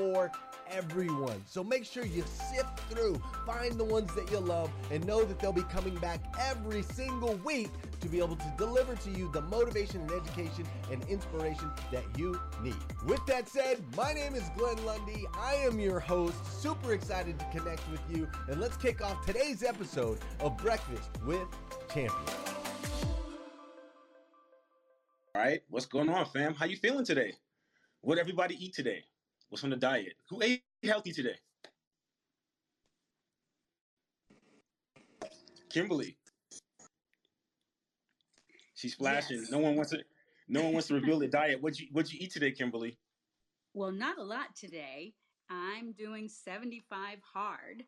for everyone. So make sure you sift through, find the ones that you love, and know that they'll be coming back every single week to be able to deliver to you the motivation and education and inspiration that you need. With that said, my name is Glenn Lundy. I am your host. Super excited to connect with you. And let's kick off today's episode of Breakfast with Champions. All right, what's going on, fam? How you feeling today? What everybody eat today? What's on the diet? Who ate healthy today? Kimberly. She's flashing. Yes. No one wants to. No one wants to reveal the diet. What'd you What'd you eat today, Kimberly? Well, not a lot today. I'm doing 75 hard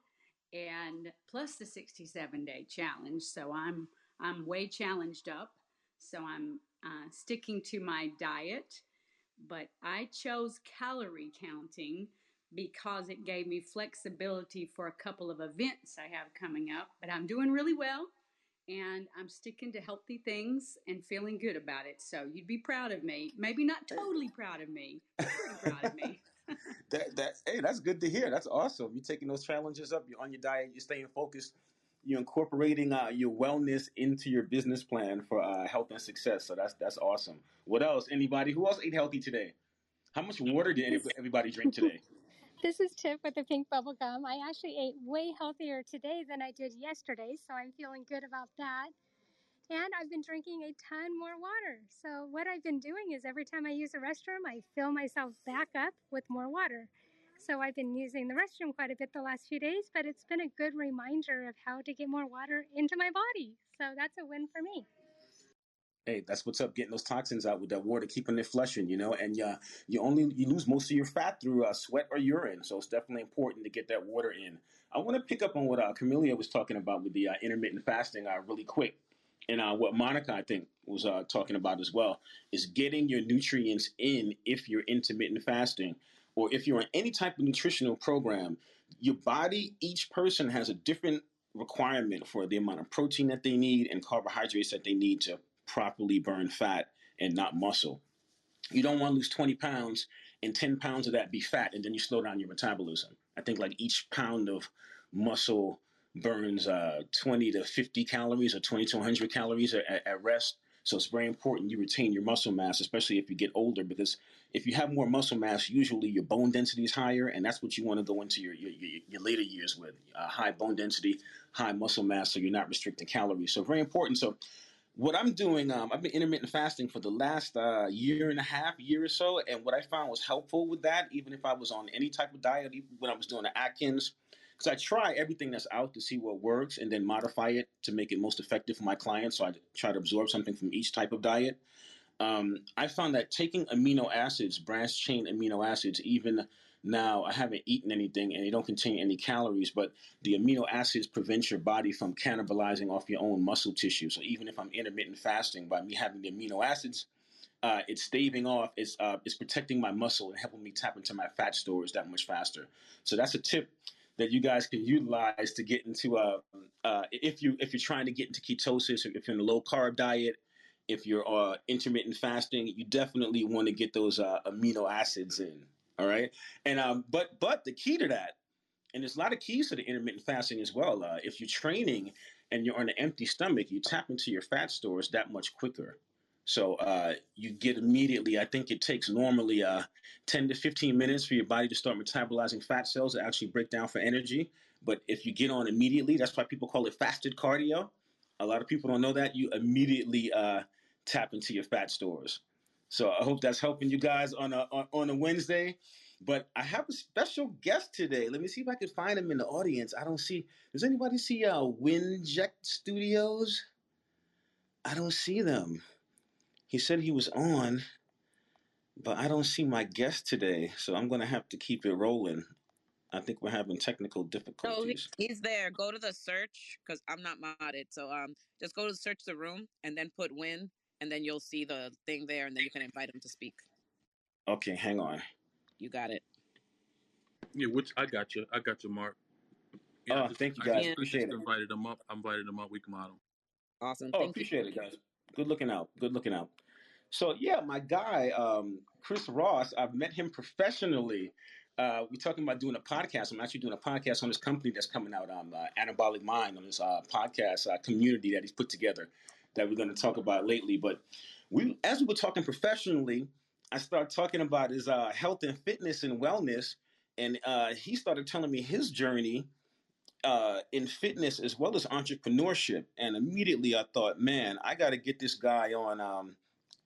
and plus the 67 day challenge. So I'm I'm way challenged up. So I'm uh, sticking to my diet, but I chose calorie counting because it gave me flexibility for a couple of events I have coming up. But I'm doing really well and I'm sticking to healthy things and feeling good about it. So you'd be proud of me. Maybe not totally proud of me, but pretty proud of me. That that hey, that's good to hear. That's awesome. You're taking those challenges up. You're on your diet. You're staying focused. You're incorporating uh, your wellness into your business plan for uh, health and success. So that's that's awesome. What else? Anybody? Who else ate healthy today? How much water did everybody drink today? This is Tip with the pink bubble gum. I actually ate way healthier today than I did yesterday, so I'm feeling good about that. And I've been drinking a ton more water. So, what I've been doing is every time I use a restroom, I fill myself back up with more water. So, I've been using the restroom quite a bit the last few days, but it's been a good reminder of how to get more water into my body. So, that's a win for me. Hey, that's what's up. Getting those toxins out with that water, keeping it flushing, you know. And uh, you only you lose most of your fat through uh, sweat or urine, so it's definitely important to get that water in. I want to pick up on what uh, Camellia was talking about with the uh, intermittent fasting, uh, really quick, and uh, what Monica I think was uh, talking about as well is getting your nutrients in if you're intermittent fasting or if you're on any type of nutritional program. Your body, each person has a different requirement for the amount of protein that they need and carbohydrates that they need to properly burn fat and not muscle. You don't want to lose 20 pounds and 10 pounds of that be fat, and then you slow down your metabolism. I think like each pound of muscle burns uh, 20 to 50 calories or 20 to 100 calories at, at rest. So it's very important you retain your muscle mass, especially if you get older, because if you have more muscle mass, usually your bone density is higher, and that's what you want to go into your your, your, later years with uh, high bone density, high muscle mass, so you're not restricting calories. So very important. So what I'm doing, um, I've been intermittent fasting for the last uh, year and a half, year or so, and what I found was helpful with that, even if I was on any type of diet, even when I was doing the Atkins, because I try everything that's out to see what works and then modify it to make it most effective for my clients. So I try to absorb something from each type of diet. Um, I found that taking amino acids, branched chain amino acids, even now I haven't eaten anything and they don't contain any calories, but the amino acids prevent your body from cannibalizing off your own muscle tissue. So even if I'm intermittent fasting, by me having the amino acids, uh, it's staving off, it's uh, it's protecting my muscle and helping me tap into my fat stores that much faster. So that's a tip that you guys can utilize to get into uh, uh, if you if you're trying to get into ketosis if you're in a low carb diet if you're uh, intermittent fasting, you definitely want to get those uh, amino acids in. All right, and um, but but the key to that, and there's a lot of keys to the intermittent fasting as well. Uh, if you're training and you're on an empty stomach, you tap into your fat stores that much quicker. So uh, you get immediately. I think it takes normally uh, 10 to 15 minutes for your body to start metabolizing fat cells to actually break down for energy. But if you get on immediately, that's why people call it fasted cardio. A lot of people don't know that. You immediately uh, tap into your fat stores. So I hope that's helping you guys on a on a Wednesday. But I have a special guest today. Let me see if I can find him in the audience. I don't see. Does anybody see uh, Winject Studios? I don't see them. He said he was on, but I don't see my guest today. So I'm going to have to keep it rolling. I think we're having technical difficulties. So he's there. Go to the search because I'm not modded. So um, just go to search the room and then put win, and then you'll see the thing there, and then you can invite him to speak. Okay, hang on. You got it. Yeah, which I got you. I got you, Mark. Yeah, oh, just, thank you guys. I appreciate it. Invited him up. I invited him up. We can mod him. Awesome. Oh, thank appreciate you. it, guys. Good looking out. Good looking out. So yeah, my guy, um, Chris Ross. I've met him professionally uh, we're talking about doing a podcast. I'm actually doing a podcast on this company that's coming out, um, uh, Anabolic Mind, on this uh, podcast uh, community that he's put together that we're going to talk about lately. But we, as we were talking professionally, I started talking about his uh, health and fitness and wellness, and uh, he started telling me his journey uh, in fitness as well as entrepreneurship. And immediately I thought, man, I got to get this guy on um,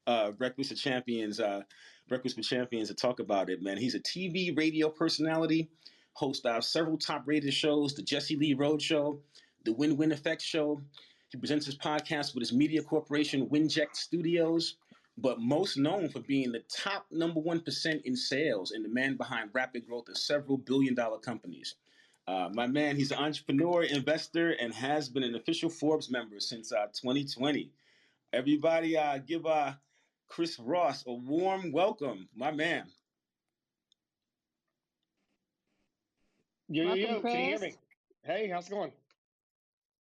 uh, Breakfast of Champions uh, Breakfast with Champions to talk about it, man. He's a TV, radio personality, host of several top rated shows, the Jesse Lee Road Show, the Win Win Effect Show. He presents his podcast with his media corporation, Winject Studios, but most known for being the top number 1% in sales and the man behind rapid growth of several billion dollar companies. Uh, my man, he's an entrepreneur, investor, and has been an official Forbes member since uh, 2020. Everybody, uh, give uh, Chris Ross, a warm welcome, my man. Yo, yo, yo, can you hear me? Hey, how's it going?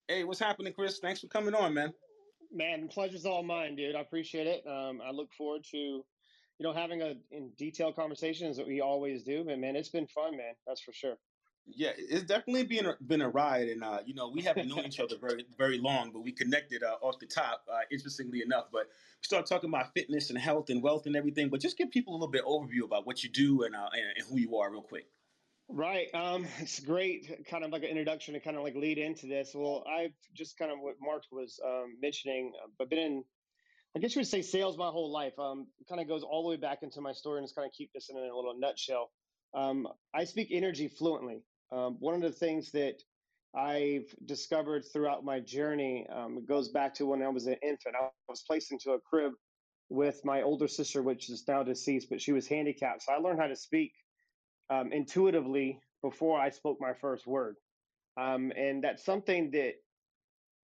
Hey, what's happening, Chris? Thanks for coming on, man. Man, pleasure's all mine, dude. I appreciate it. Um, I look forward to, you know, having a in detailed conversations that we always do. But man, it's been fun, man. That's for sure. Yeah, it's definitely been a, been a ride, and uh, you know we haven't known each other very very long, but we connected uh, off the top. Uh, interestingly enough, but we started talking about fitness and health and wealth and everything. But just give people a little bit overview about what you do and, uh, and, and who you are, real quick. Right. Um, it's great, kind of like an introduction to kind of like lead into this. Well, I've just kind of what Mark was um, mentioning. I've been in, I guess you would say, sales my whole life. Um, kind of goes all the way back into my story, and just kind of keep this in a little nutshell. Um, I speak energy fluently. Um, one of the things that I've discovered throughout my journey um, it goes back to when I was an infant. I was placed into a crib with my older sister, which is now deceased, but she was handicapped. So I learned how to speak um, intuitively before I spoke my first word. Um, and that's something that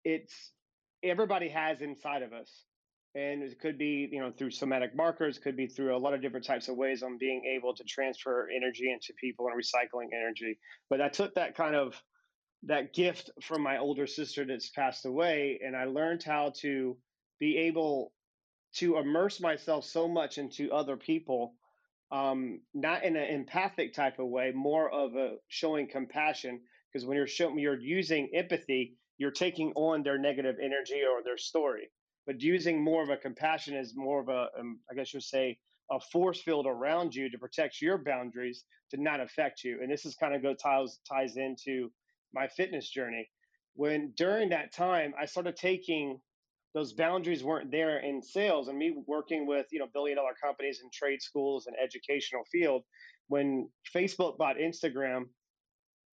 it's everybody has inside of us and it could be you know through somatic markers could be through a lot of different types of ways on being able to transfer energy into people and recycling energy. But i took that kind of that gift from my older sister that's passed away and i learned how to be able to immerse myself so much into other people um, not in an empathic type of way more of a showing compassion. Because when you're showing you're using empathy you're taking on their negative energy or their story but using more of a compassion as more of a, um, I guess you would say, a force field around you to protect your boundaries to not affect you. And this is kind of go ties ties into my fitness journey. When during that time, I started taking those boundaries weren't there in sales and me working with you know billion dollar companies and trade schools and educational field when facebook bought instagram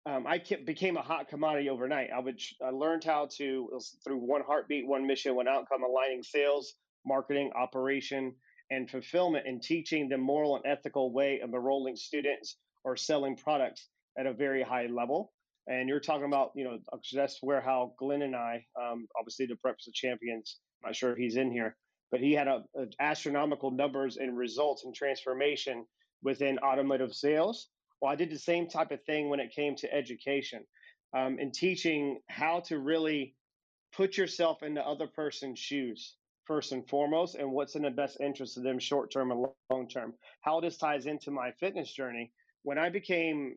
um, I became a hot commodity overnight. I would I learned how to through one heartbeat, one mission, one outcome, aligning sales, marketing, operation, and fulfillment, and teaching the moral and ethical way of enrolling students or selling products at a very high level. And you're talking about, you know, that's where how Glenn and I, um, obviously the Breakfast of Champions. I'm not sure if he's in here, but he had a, a astronomical numbers and results and transformation within automotive sales well, I did the same type of thing when it came to education um, and teaching how to really put yourself in the other person's shoes first and foremost and what's in the best interest of them short term and long term. How this ties into my fitness journey. When I became,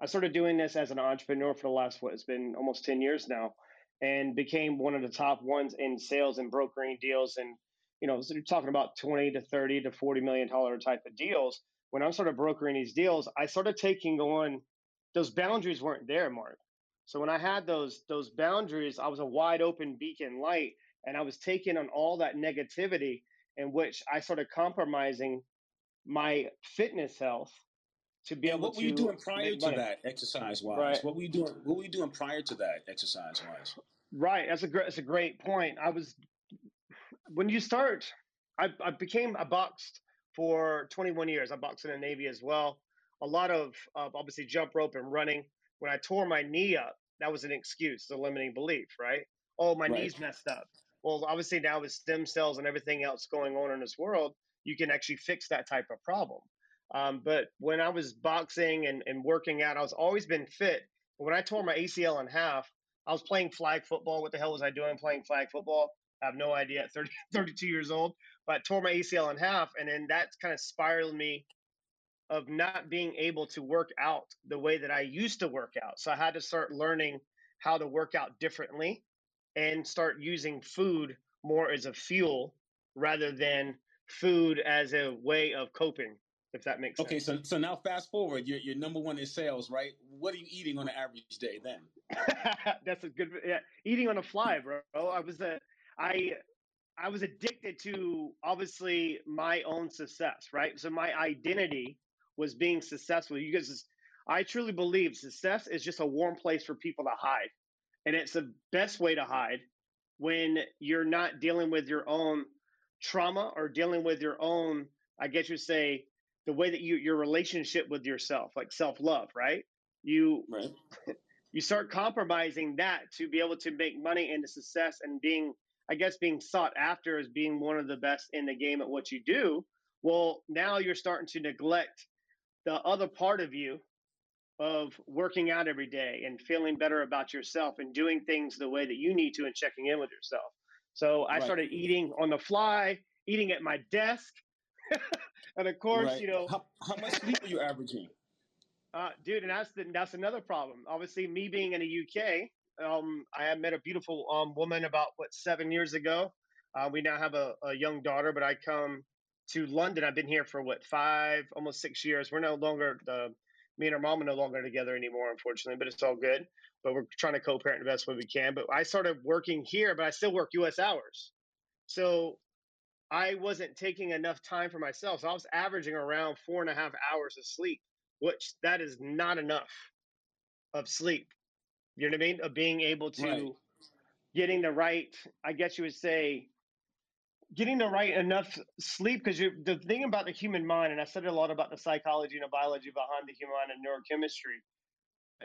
I started doing this as an entrepreneur for the last, what, it's been almost 10 years now, and became one of the top ones in sales and brokering deals. And, you know, so you're talking about 20 to 30 to 40 million dollar type of deals. When I started brokering these deals, I started taking on those boundaries weren't there, Mark. So when I had those those boundaries, I was a wide open beacon light and I was taking on all that negativity in which I started compromising my fitness health to be Yeah, able what were you doing prior to that, exercise wise? Right. What were you doing? What were you doing prior to that, exercise wise? Right. That's a great that's a great point. I was when you start I, I became I boxed for 21 years. I boxed in the Navy as well. A lot of uh, obviously jump rope and running. When I tore my knee up, that was an excuse, the limiting belief, right? Oh, my Right. knee's messed up. Well, obviously now with stem cells and everything else going on in this world, you can actually fix that type of problem. Um, but when I was boxing and, and working out, I was always been fit. But when I tore my ACL in half, I was playing flag football. What the hell was I doing playing flag football? I have no idea at 30, 32 years old. But I tore my ACL in half, and then that kind of spiraled me of not being able to work out the way that I used to work out. So I had to start learning how to work out differently and start using food more as a fuel rather than food as a way of coping, if that makes Okay, sense. so so now fast forward, you're, you're number one in sales, right? What are you eating on an average day then? That's a good yeah, eating on a fly, bro. I was a I I was addicted to obviously my own success, right? So my identity was being successful. You guys I truly believe success is just a warm place for people to hide. And it's the best way to hide when you're not dealing with your own trauma or dealing with your own, I guess you say, the way that you your relationship with yourself, like self-love, right? You Right. you start compromising that to be able to make money into success and being i guess being sought after as being one of the best in the game at what you do well now you're starting to neglect the other part of you of working out every day and feeling better about yourself and doing things the way that you need to and checking in with yourself so i Right. started eating on the fly eating at my desk and of course Right. you know How, how much sleep are you averaging? uh, dude, and that's the, that's another problem. Obviously, me being in the UK, um, I met a beautiful um, woman about what seven years ago. Uh, we now have a, a young daughter, but I come to London. I've been here for what five, almost six years. We're no longer the me and her mom are no longer together anymore, unfortunately, but it's all good. But we're trying to co-parent the best way we can. But I started working here, but I still work U.S. hours, so I wasn't taking enough time for myself. So I was averaging around four and a half hours of sleep which that is not enough of sleep. You know what I mean? Of being able to Right. getting the right, I guess you would say, getting the right enough sleep. Because the thing about the human mind, and I studied a lot about the psychology and the biology behind the human mind and neurochemistry.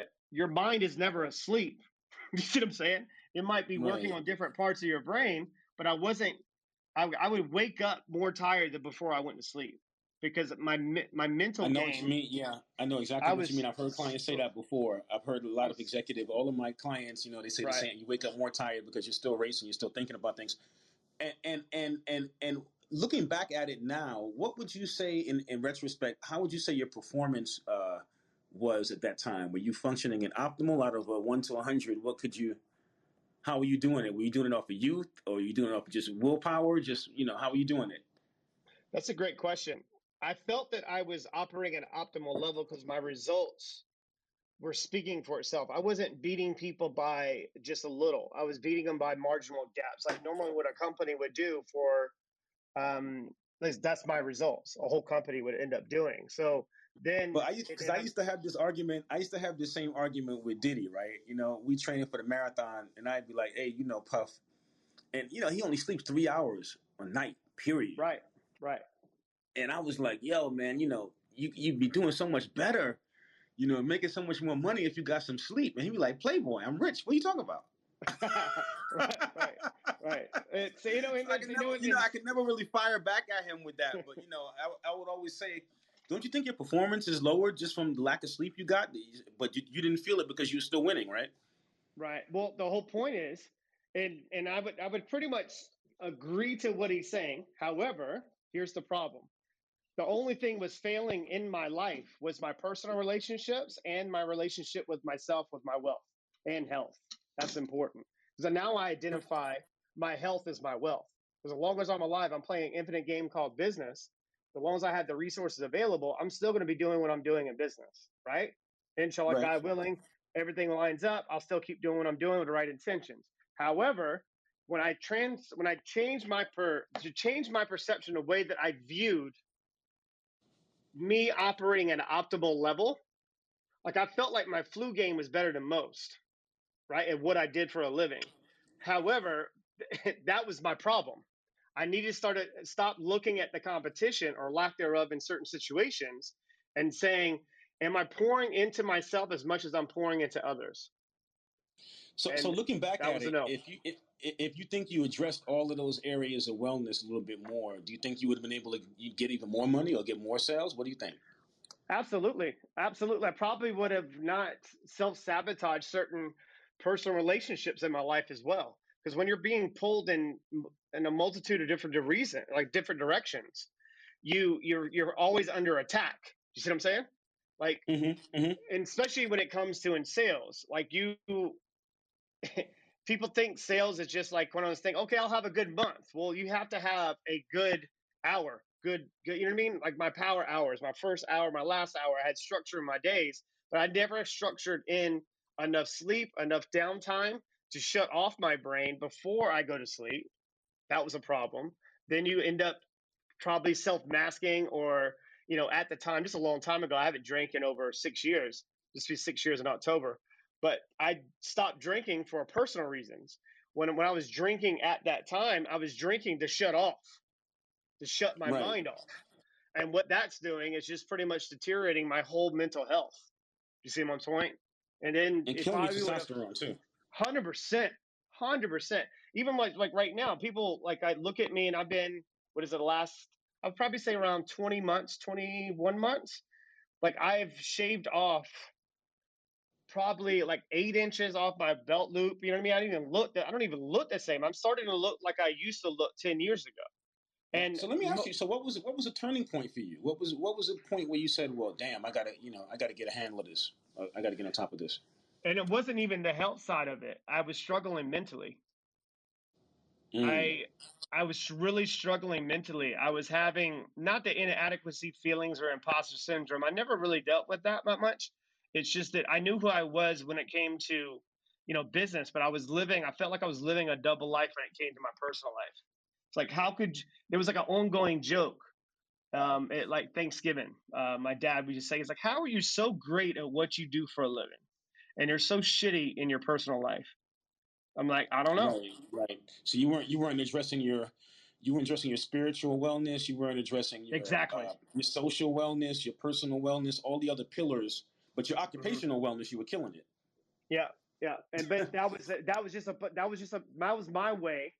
uh, Your mind is never asleep. you see what I'm saying? It might be working on different parts of your brain, but I wasn't. I, I would wake up more tired than before I went to sleep because my my mental I know game. what you mean. Yeah, I know exactly I what was you mean. I've heard clients say that before. I've heard a lot of executive. All of my clients, you know, they say the same. You wake up more tired because you're still racing. You're still thinking about things. And and and and and looking back at it now, what would you say in in retrospect? How would you say your performance uh, was at that time? Were you functioning in optimal out of a one to hundred? What could you? How were you doing it? Were you doing it off of youth, or were you doing it off of just willpower? Just you know, how were you doing it? That's a great question. I felt that I was operating at an optimal level because my results were speaking for itself. I wasn't beating people by just a little. I was beating them by marginal gaps, like normally what a company would do for. Um, at least that's my results. A whole company would end up doing. So then, But I used because I used to have this argument. I used to have the same argument with Diddy, right? You know, we training for the marathon, and I'd be like, "Hey, you know, Puff," and you know, he only sleeps three hours a night, period. right, right. And I was like, "Yo, man, you know, you you'd be doing so much better, you know, making so much more money if you got some sleep." And he'd be like, "Playboy, I'm rich. What are you talking about?" right, right, right. It's you know, So I you never, know, you know, I could never really fire back at him with that. But you know, I, I would always say, "Don't you think your performance is lower just from the lack of sleep you got? But you, you didn't feel it because you were still winning, right?" Right. Well, the whole point is, and and I would I would pretty much agree to what he's saying. However, here's the problem. The only thing was failing in my life was my personal relationships and my relationship with myself, with my wealth and health. That's important. Because now I identify my health as my wealth. Because as long as I'm alive, I'm playing an infinite game called business. As long as I have the resources available, I'm still going to be doing what I'm doing in business, right? Inshallah, Right. God willing, everything lines up. I'll still keep doing what I'm doing with the right intentions. However, when I trans, when I change my per, to change my perception, the way that I viewed me operating at an optimal level, like I felt like my flu game was better than most, right? And what I did for a living. However, that was my problem. I needed to start to stop looking at the competition or lack thereof in certain situations and saying, Am I pouring into myself as much as I'm pouring into others? So, so looking back at it, no. if you if, if you think you addressed all of those areas of wellness a little bit more, do you think you would have been able to you get even more money or get more sales? What do you think? Absolutely. Absolutely. I probably would have not self sabotaged certain personal relationships in my life as well. Because when you're being pulled in in a multitude of different reason, like different directions, you you're you're always under attack. You see what I'm saying? Like, Mm-hmm. Mm-hmm. and especially when it comes to in sales, like you, people think sales is just like one of those things. Okay, I'll have a good month. Well, you have to have a good hour, good, good. You know what I mean? Like my power hours, my first hour, my last hour. I had structure in my days, but I never structured in enough sleep, enough downtime to shut off my brain before I go to sleep. That was a problem. Then you end up probably self masking or you know at the time just a long time ago i haven't drank in over six years this be six years in october but i stopped drinking for personal reasons when, when i was drinking at that time i was drinking to shut off to shut my Right. mind off and what that's doing is just pretty much deteriorating my whole mental health you see my point and then And if killing your testosterone too. Hundred percent, hundred percent. Even like like right now, people like I look at me and I've been what is it? The last I'd probably say around twenty months, twenty one months. Like I've shaved off probably like eight inches off my belt loop. You know what I mean? I don't even look. I don't even look the same. I'm starting to look like I used to look ten years ago. And So let me ask you. So what was what was a turning point for you? What was what was the point where you said, "Well, damn, I gotta you know I gotta get a handle of this. Uh, I gotta get on top of this." and it wasn't even the health side of it. I was struggling mentally. Mm. I I was really struggling mentally. I was having not the inadequacy feelings or imposter syndrome. I never really dealt with that that much. It's just that I knew who I was when it came to, you know, business, but I was living, I felt like I was living a double life when it came to my personal life. It's like how could there was like an ongoing joke um at like Thanksgiving. Uh, my dad would just say, "It's like, how are you so great at what you do for a living, and you're so shitty in your personal life?" I'm like, I don't know. Right, right. So you weren't you weren't addressing your you weren't addressing your spiritual wellness. You weren't addressing your Exactly. uh, your social wellness, your personal wellness, all the other pillars. But your mm-hmm. occupational wellness, you were killing it. Yeah, yeah, and but that was that was just a that was just a that was my way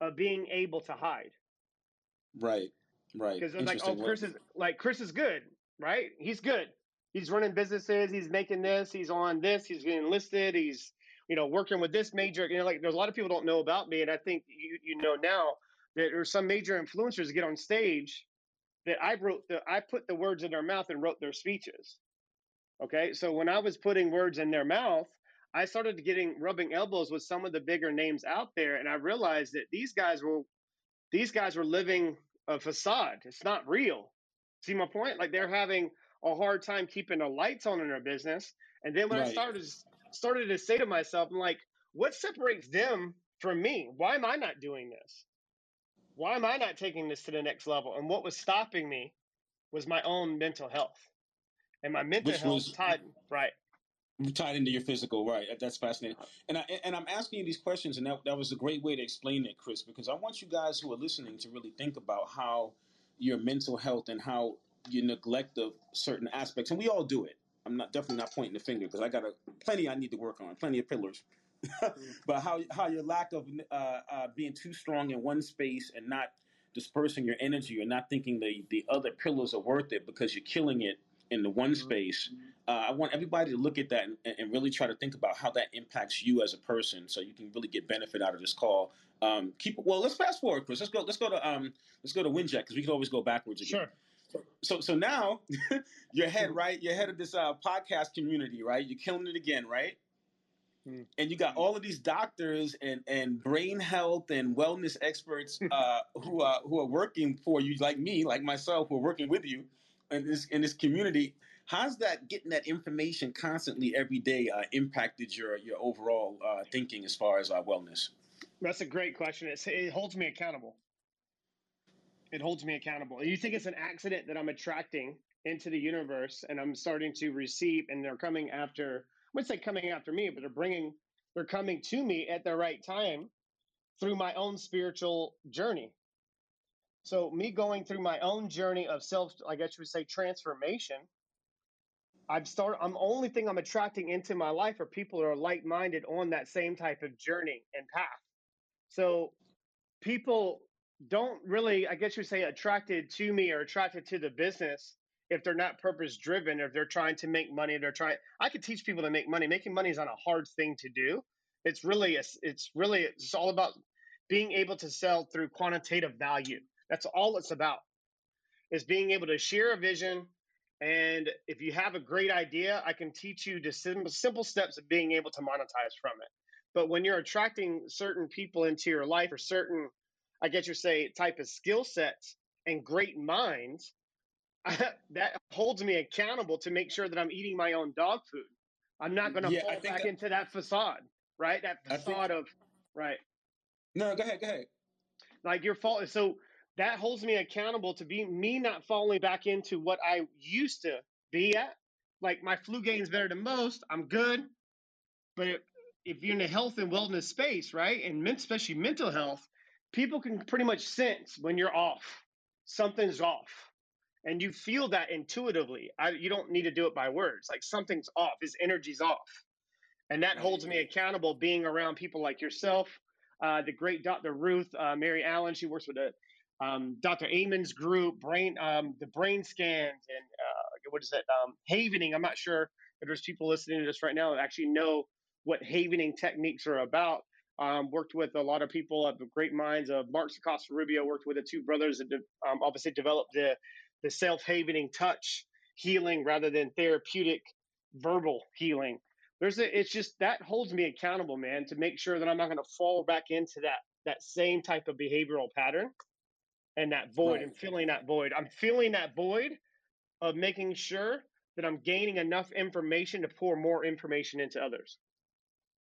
of being able to hide Right, right. because like oh Chris is like Chris is good, right? He's good. He's running businesses. He's making this. He's on this. He's getting listed. He's you know working with this major. You know, like there's a lot of people don't know about me, and I think you you know now that there's some major influencers get on stage that I wrote the I put the words in their mouth and wrote their speeches. Okay, so when I was putting words in their mouth, I started getting rubbing elbows with some of the bigger names out there, and I realized that these guys were these guys were living a facade. It's not real. See my point? Like they're having a hard time keeping the lights on in their business. And then when I started started to say to myself, I'm like, what separates them from me? Why am I not doing this? Why am I not taking this to the next level? And what was stopping me was my own mental health. And my mental Which health was- tied right. tied into your physical, right? That's fascinating. And I and I'm asking you these questions, and that that was a great way to explain it, Chris, because I want you guys who are listening to really think about how your mental health and how you neglect of certain aspects, and we all do it. I'm not definitely not pointing the finger because I got a plenty I need to work on, plenty of pillars. but how how your lack of uh, uh, being too strong in one space and not dispersing your energy or not thinking the the other pillars are worth it because you're killing it in the one space. Uh, I want everybody to look at that and, and, really try to think about how that impacts you as a person, so you can really get benefit out of this call. Um, keep well. Let's fast forward, Chris. Let's go. Let's go to um. Let's go to Winject because we can always go backwards again. Sure. So so now you're head right. You're head of this uh, podcast community, right? You're killing it again, right? Mm. And you got all of these doctors and, and brain health and wellness experts uh, who are who are working for you, like me, like myself, who are working with you in this in this community. How's that getting that information constantly every day uh, impacted your your overall uh, thinking as far as uh, wellness? That's a great question. It's, it holds me accountable. It holds me accountable. You think it's an accident that I'm attracting into the universe and I'm starting to receive, and they're coming after I wouldn't say coming after me, but they're bringing, they're coming to me at the right time through my own spiritual journey. So me going through my own journey of self, I guess you would say transformation. I'm start. I'm only thing I'm attracting into my life are people who are like minded on that same type of journey and path. So people don't really, I guess you would say, attracted to me or attracted to the business if they're not purpose driven or if they're trying to make money they're trying i could teach people to make money making money is not a hard thing to do it's really a, it's really it's all about being able to sell through quantitative value that's all it's about is being able to share a vision and if you have a great idea i can teach you the simple, simple steps of being able to monetize from it but when you're attracting certain people into your life or certain i guess you say type of skill sets and great minds that holds me accountable to make sure that I'm eating my own dog food. I'm not going to yeah, fall back into that facade, right? That facade think, of, right? No, go ahead, go ahead. Like your fault. So that holds me accountable to be me not falling back into what I used to be at. Like my flu game's better than most. I'm good, but if, if you're in the health and wellness space, right, and men, especially mental health, people can pretty much sense when you're off. Something's off and you feel that intuitively. I, you don't need to do it by words. Like something's off, his energy's off, and that holds me accountable. Being around people like yourself, uh, the great Dr. Ruth uh, Mary Allen, she works with the um, Dr. Amen's group, brain, um, the brain scans, and uh, what is that? Um, havening. I'm not sure if there's people listening to this right now that actually know what havening techniques are about. Um, worked with a lot of people of great minds. Of Mark Acosta Rubio worked with the two brothers that um, obviously developed the the self-havening touch healing rather than therapeutic verbal healing. There's a, it's just that holds me accountable, man, to make sure that I'm not going to fall back into that that same type of behavioral pattern and that void right. and filling that void. I'm filling that void of making sure that I'm gaining enough information to pour more information into others.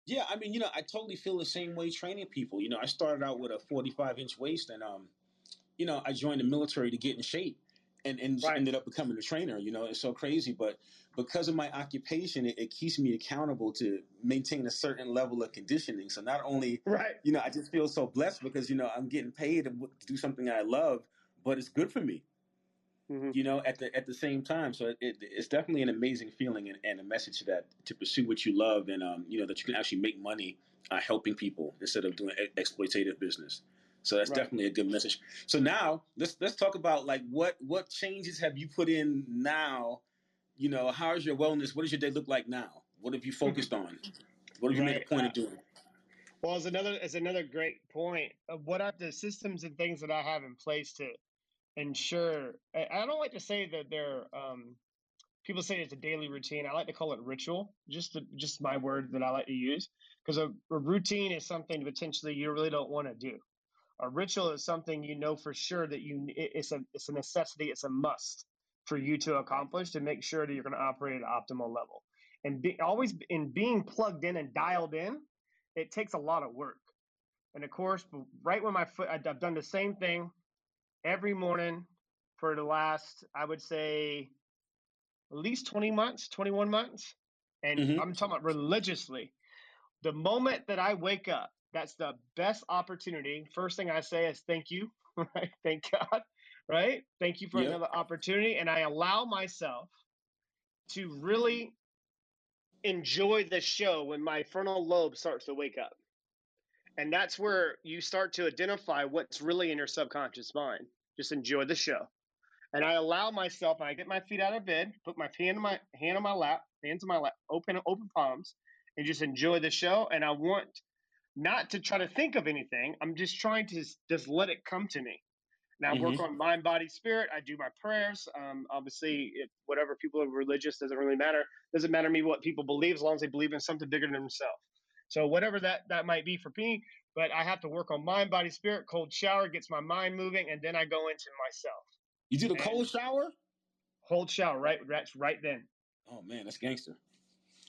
Yeah, I mean, you know, I totally feel the same way training people. You know, I started out with a 45 inch waist and um, you know, I joined the military to get in shape and, and right. ended up becoming a trainer. You know, it's so crazy, but because of my occupation, it, it, keeps me accountable to maintain a certain level of conditioning. So not only, right, you know, I just feel so blessed because you know I'm getting paid to do something I love, but it's good for me. Mm-hmm. You know, at the at the same time, so it, it's definitely an amazing feeling and, and, a message that to pursue what you love and um, you know that you can actually make money uh, helping people instead of doing exploitative business. So that's right. definitely a good message. So now let's let's talk about like what what changes have you put in now? You know, how's your wellness? What does your day look like now? What have you focused on? What have you right. made a point of doing? Well, as another as another great point, of what are the systems and things that I have in place to ensure? I don't like to say that they're. Um, people say it's a daily routine. I like to call it ritual. Just the, just my word that I like to use because a, a routine is something potentially you really don't want to do a ritual is something you know for sure that you it's a it's a necessity it's a must for you to accomplish to make sure that you're going to operate at optimal level and be, always in being plugged in and dialed in it takes a lot of work and of course right when my foot i've done the same thing every morning for the last i would say at least 20 months 21 months and mm-hmm. i'm talking about religiously the moment that i wake up that's the best opportunity. First thing I say is thank you, right? Thank God, right? Thank you for yep. another opportunity. And I allow myself to really enjoy the show when my frontal lobe starts to wake up. And that's where you start to identify what's really in your subconscious mind. Just enjoy the show. and I allow myself. And I get my feet out of bed, put my hand on my hand on my lap, hands on my lap, open open palms, and just enjoy the show. And I want not to try to think of anything. I'm just trying to just let it come to me. Now, I work Mm-hmm. on mind, body, spirit. I do my prayers. Um, obviously, it, whatever people are religious doesn't really matter. Doesn't matter to me what people believe as long as they believe in something bigger than themselves. So whatever that that might be for me, but I have to work on mind, body, spirit. Cold shower gets my mind moving, and then I go into myself. You do the And- cold shower? Cold shower, right? That's right then. Oh man, that's gangster.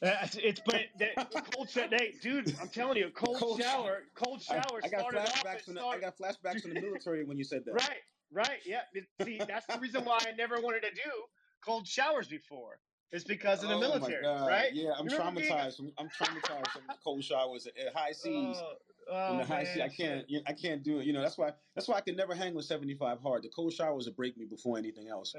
Uh, It's, but the cold shower, hey, dude. I'm telling you, cold, Cold shower, cold I, shower I got started off. flashbacks from the, I got flashbacks from the military when you said that. right, right, yeah. See, that's the reason why I never wanted to do cold showers before. It's because of the Oh, military, right? Yeah, I'm being- traumatized. From, I'm traumatized from cold showers at, high seas. Oh, in oh, the high sea, I can't. you- I can't do it. You know, that's why. That's why I can never hang with 75 hard. The cold showers will break me before anything else.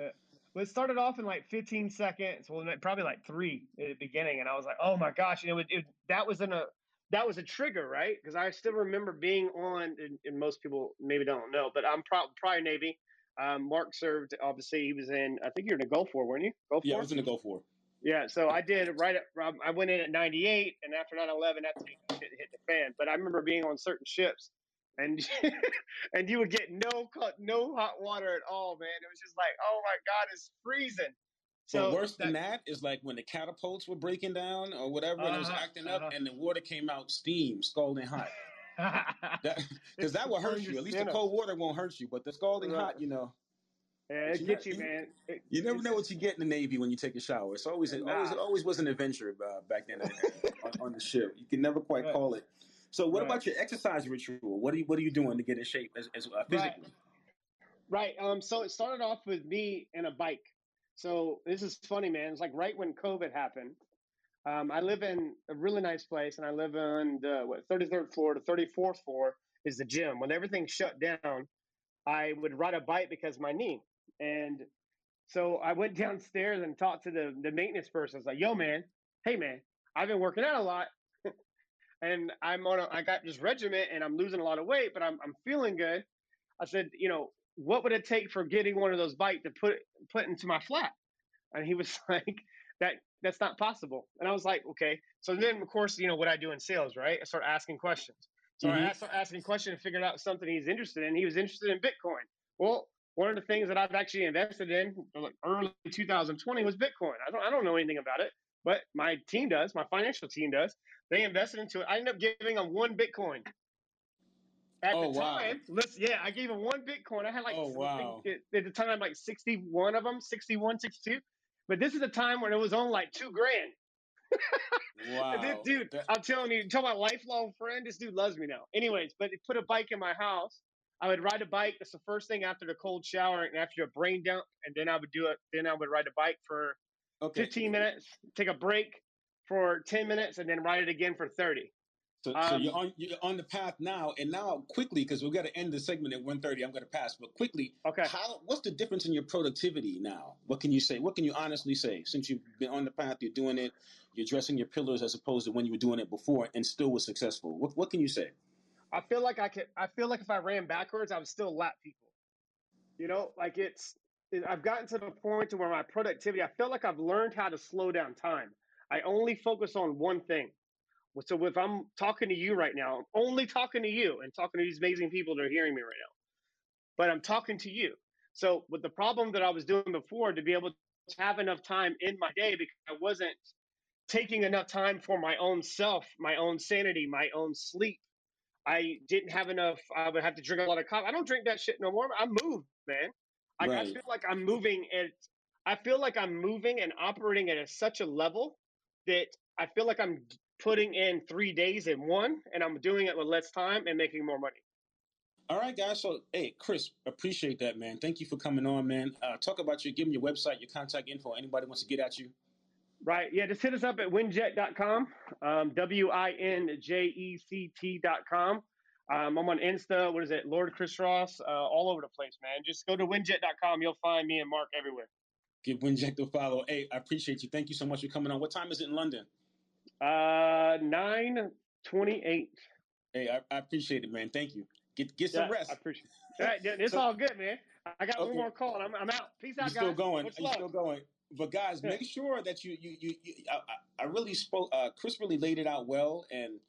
Well, it started off in like 15 seconds. Well, probably like three at the beginning, and I was like, "Oh my gosh!" And it was it, that was in a that was a trigger, right? Because I still remember being on, and, and most people maybe don't know, but I'm pro- prior Navy. Um, Mark served. Obviously, he was in. I think you were in the Gulf War, weren't you? Gulf Yeah, I was in the Gulf it. Yeah, so I did right. At, I went in at 98, and after 9/11, that thing hit, hit the fan. But I remember being on certain ships, and and you would get no no hot water at all, man. It was just like, oh my god, it's freezing. So So worse than that is like when the catapults were breaking down or whatever, and it was Uh-huh, acting up, uh-huh. and the water came out steam, scalding hot. Because that will hurt you. At least the cold water won't hurt you, but the scalding Right. hot, you know, Yeah, it gets you, man. It- you never know what you get in the Navy when you take a shower. It's always, it always, it always was an adventure uh, back then on, on the ship. You can never quite call it. So, what Right. about your exercise ritual? What are you, what are you doing to get in shape as, as uh, physically? Right. Um. So it started off with me and a bike. So this is funny, man. It's like right when COVID happened. Um, I live in a really nice place, and I live on the what, 33rd floor. The 34th floor is the gym. When everything shut down, I would ride a bike because of my knee. And so I went downstairs and talked to the the maintenance person. I was like, "Yo, man, hey, man, I've been working out a lot, and I'm on. A, I got this regiment, and I'm losing a lot of weight, but I'm I'm feeling good." I said, "You know, what would it take for getting one of those bike to put put into my flat?" And he was like, "That that's not possible." And I was like, "Okay." So then, of course, you know what I do in sales, right? I start asking questions. So I Mhm. asked, started asking questions and figured out something he's interested in. He was interested in Bitcoin. Well, one of the things that I've actually invested in early 2020 was Bitcoin. I don't I don't know anything about it, but my team does. My financial team does. They invested into it. I ended up giving them one Bitcoin. At Oh, the wow. time, listen, yeah, I gave them one Bitcoin. I had like Oh, wow. at the time like 61 of them, 61, 62. But this is a time when it was on like two grand. Wow, This dude, I'm telling you, tell my lifelong friend. This dude loves me now. Anyways, but he put a bike in my house. I would ride a bike. That's the first thing after the cold shower and after a brain dump, and then I would do it. Then I would ride a bike for okay. 15 minutes, take a break for 10 minutes, and then ride it again for 30. So, so Um, you're on you're on the path now, and now quickly because we've got to end the segment at 1.30, I'm going to pass. But quickly, Okay. how what's the difference in your productivity now? What can you say? What can you honestly say? Since you've been on the path, you're doing it, you're dressing your pillars as opposed to when you were doing it before, and still was successful. What what can you say? I feel like I could. I feel like if I ran backwards, I would still lap people. You know, like it's. I've gotten to the point to where my productivity. I feel like I've learned how to slow down time. I only focus on one thing. So if I'm talking to you right now, I'm only talking to you and talking to these amazing people that are hearing me right now. But I'm talking to you. So with the problem that I was doing before, to be able to have enough time in my day because I wasn't taking enough time for my own self, my own sanity, my own sleep. I didn't have enough. I would have to drink a lot of coffee. I don't drink that shit no more. I move, man. Like, I feel like I'm moving at. I feel like I'm moving and operating at a, such a level that I feel like I'm putting in three days in one, and I'm doing it with less time and making more money. All right, guys. So, hey, Chris, appreciate that, man. Thank you for coming on, man. Uh, talk about your, give me your website, your contact info. Anybody wants to get at you? Right. Yeah. Just hit us up at winject.com, um, W I N J E C T.com. Um, I'm on Insta. What is it? Lord Chris Ross, uh, all over the place, man. Just go to winject.com. You'll find me and Mark everywhere. Give Winject a follow. Hey, I appreciate you. Thank you so much for coming on. What time is it in London? Uh, 928. Hey, I, I appreciate it, man. Thank you. Get get some Yeah, rest. I appreciate it. Right, yeah, it's So- all good, man. I got okay. one more call. I'm, I'm out. Peace out, You're guys. Still going. You're still going. But guys, make sure that you you you. you I, I, really spoke. Uh, Chris really laid it out well, and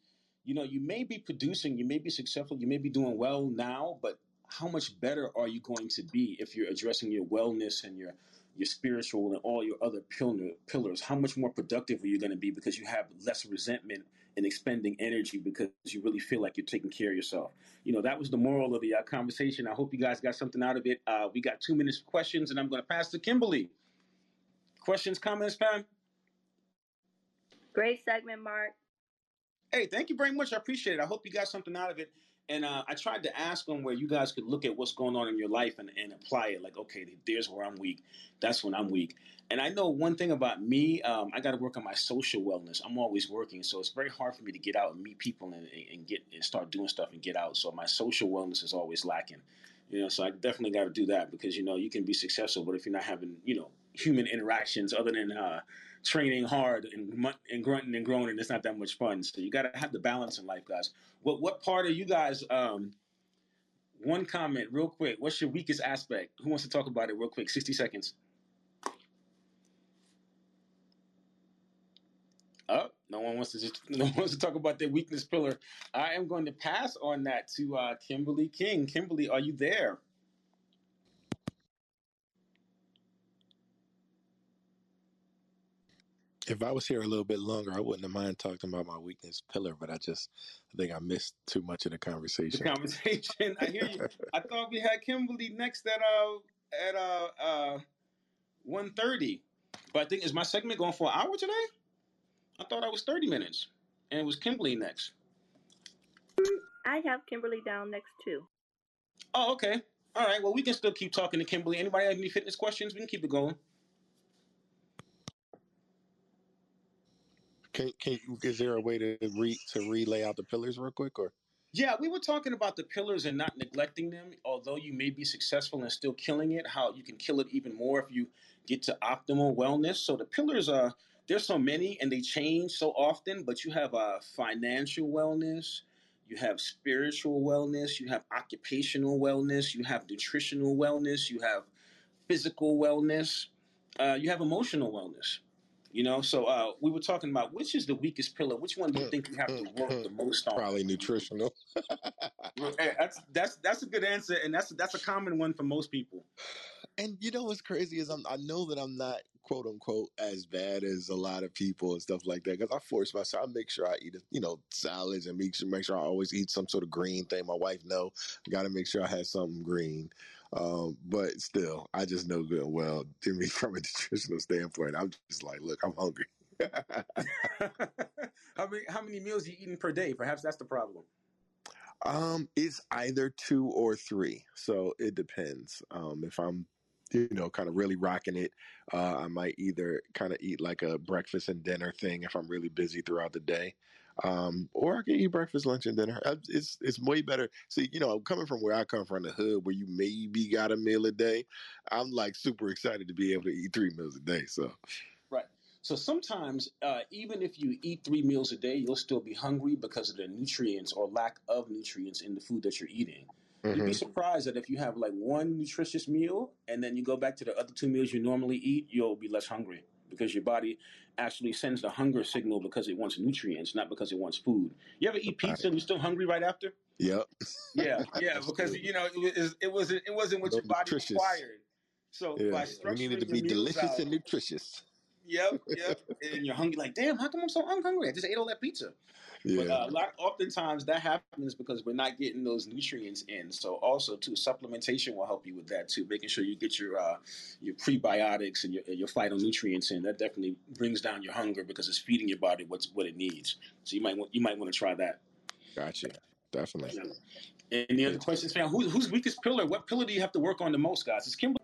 you know, you may be producing, you may be successful, you may be doing well now, but how much better are you going to be if you're addressing your wellness and your your spiritual and all your other pillar, pillars? How much more productive are you going to be because you have less resentment and expending energy because you really feel like you're taking care of yourself? You know, that was the moral of the uh, conversation. I hope you guys got something out of it. Uh, we got two minutes for questions, and I'm going to pass to Kimberly. Questions, comments, fam? Great segment, Mark. Hey, thank you very much. I appreciate it. I hope you got something out of it. And uh, I tried to ask them where you guys could look at what's going on in your life and, and apply it. Like, okay, there's where I'm weak. That's when I'm weak. And I know one thing about me, um, I got to work on my social wellness. I'm always working, so it's very hard for me to get out and meet people and, and get and start doing stuff and get out. So my social wellness is always lacking. You know, so I definitely got to do that because you know you can be successful, but if you're not having you know human interactions other than uh, training hard and, and grunting and groaning, it's not that much fun. So you got to have the balance in life, guys. What what part are you guys? Um, one comment, real quick. What's your weakest aspect? Who wants to talk about it, real quick? Sixty seconds. Oh, no one wants to just no one wants to talk about their weakness pillar. I am going to pass on that to uh, Kimberly King. Kimberly, are you there? If I was here a little bit longer, I wouldn't have mind talking about my weakness pillar, but I just I think I missed too much of the conversation. The conversation. I hear you. I thought we had Kimberly next at uh at uh uh one thirty. But I think is my segment going for an hour today? I thought I was thirty minutes. And it was Kimberly next. I have Kimberly down next too. Oh, okay. All right. Well, we can still keep talking to Kimberly. Anybody have any fitness questions? We can keep it going. Can, can is there a way to re to relay out the pillars real quick or? Yeah, we were talking about the pillars and not neglecting them. Although you may be successful and still killing it, how you can kill it even more if you get to optimal wellness. So the pillars are there's so many and they change so often, but you have a uh, financial wellness, you have spiritual wellness, you have occupational wellness, you have nutritional wellness, you have physical wellness, uh, you have emotional wellness. You know, so uh, we were talking about which is the weakest pillar. Which one do you mm, think you have to mm, work the mm. most on? Probably nutritional. hey, eh, that's that's that's a good answer, and that's that's a common one for most people. And you know what's crazy is I'm, I know that I'm not quote unquote as bad as a lot of people and stuff like that because I force myself. I make sure I eat you know salads and make sure make sure I always eat some sort of green thing. My wife know got to make sure I have something green. Um, but still, I just know good and well, me from a nutritional standpoint, I'm just like, look, I'm hungry. how many how many meals are you eating per day? Perhaps that's the problem. Um, it's either two or three, so it depends. Um, if I'm you know, kind of really rocking it. Uh, I might either kind of eat like a breakfast and dinner thing if I'm really busy throughout the day. Um, or I can eat breakfast, lunch, and dinner. It's it's way better. See, you know, coming from where I come from, the hood, where you maybe got a meal a day, I'm like super excited to be able to eat three meals a day. So, right. So sometimes, uh, even if you eat three meals a day, you'll still be hungry because of the nutrients or lack of nutrients in the food that you're eating. Mm-hmm. You'd be mm-hmm. surprised that if you have like one nutritious meal and then you go back to the other two meals you normally eat, you'll be less hungry because your body actually sends the hunger signal because it wants nutrients, not because it wants food. You ever eat pizza and you're still hungry right after? Yep. Yeah, yeah, because you know it, was, it wasn't it wasn't what your body nutritious. required. So yeah. by structuring we needed to be delicious out, and nutritious. Yep, yep. and you're hungry, like damn, how come I'm so hungry? I just ate all that pizza. Yeah. But uh, a lot, oftentimes that happens because we're not getting those nutrients in. So also too, supplementation will help you with that too. Making sure you get your uh, your prebiotics and your, your phytonutrients in. That definitely brings down your hunger because it's feeding your body what's what it needs. So you might want you might want to try that. Gotcha. Definitely. Yeah. Any other questions, fam? Who, who's weakest pillar? What pillar do you have to work on the most, guys? It's Kimberly.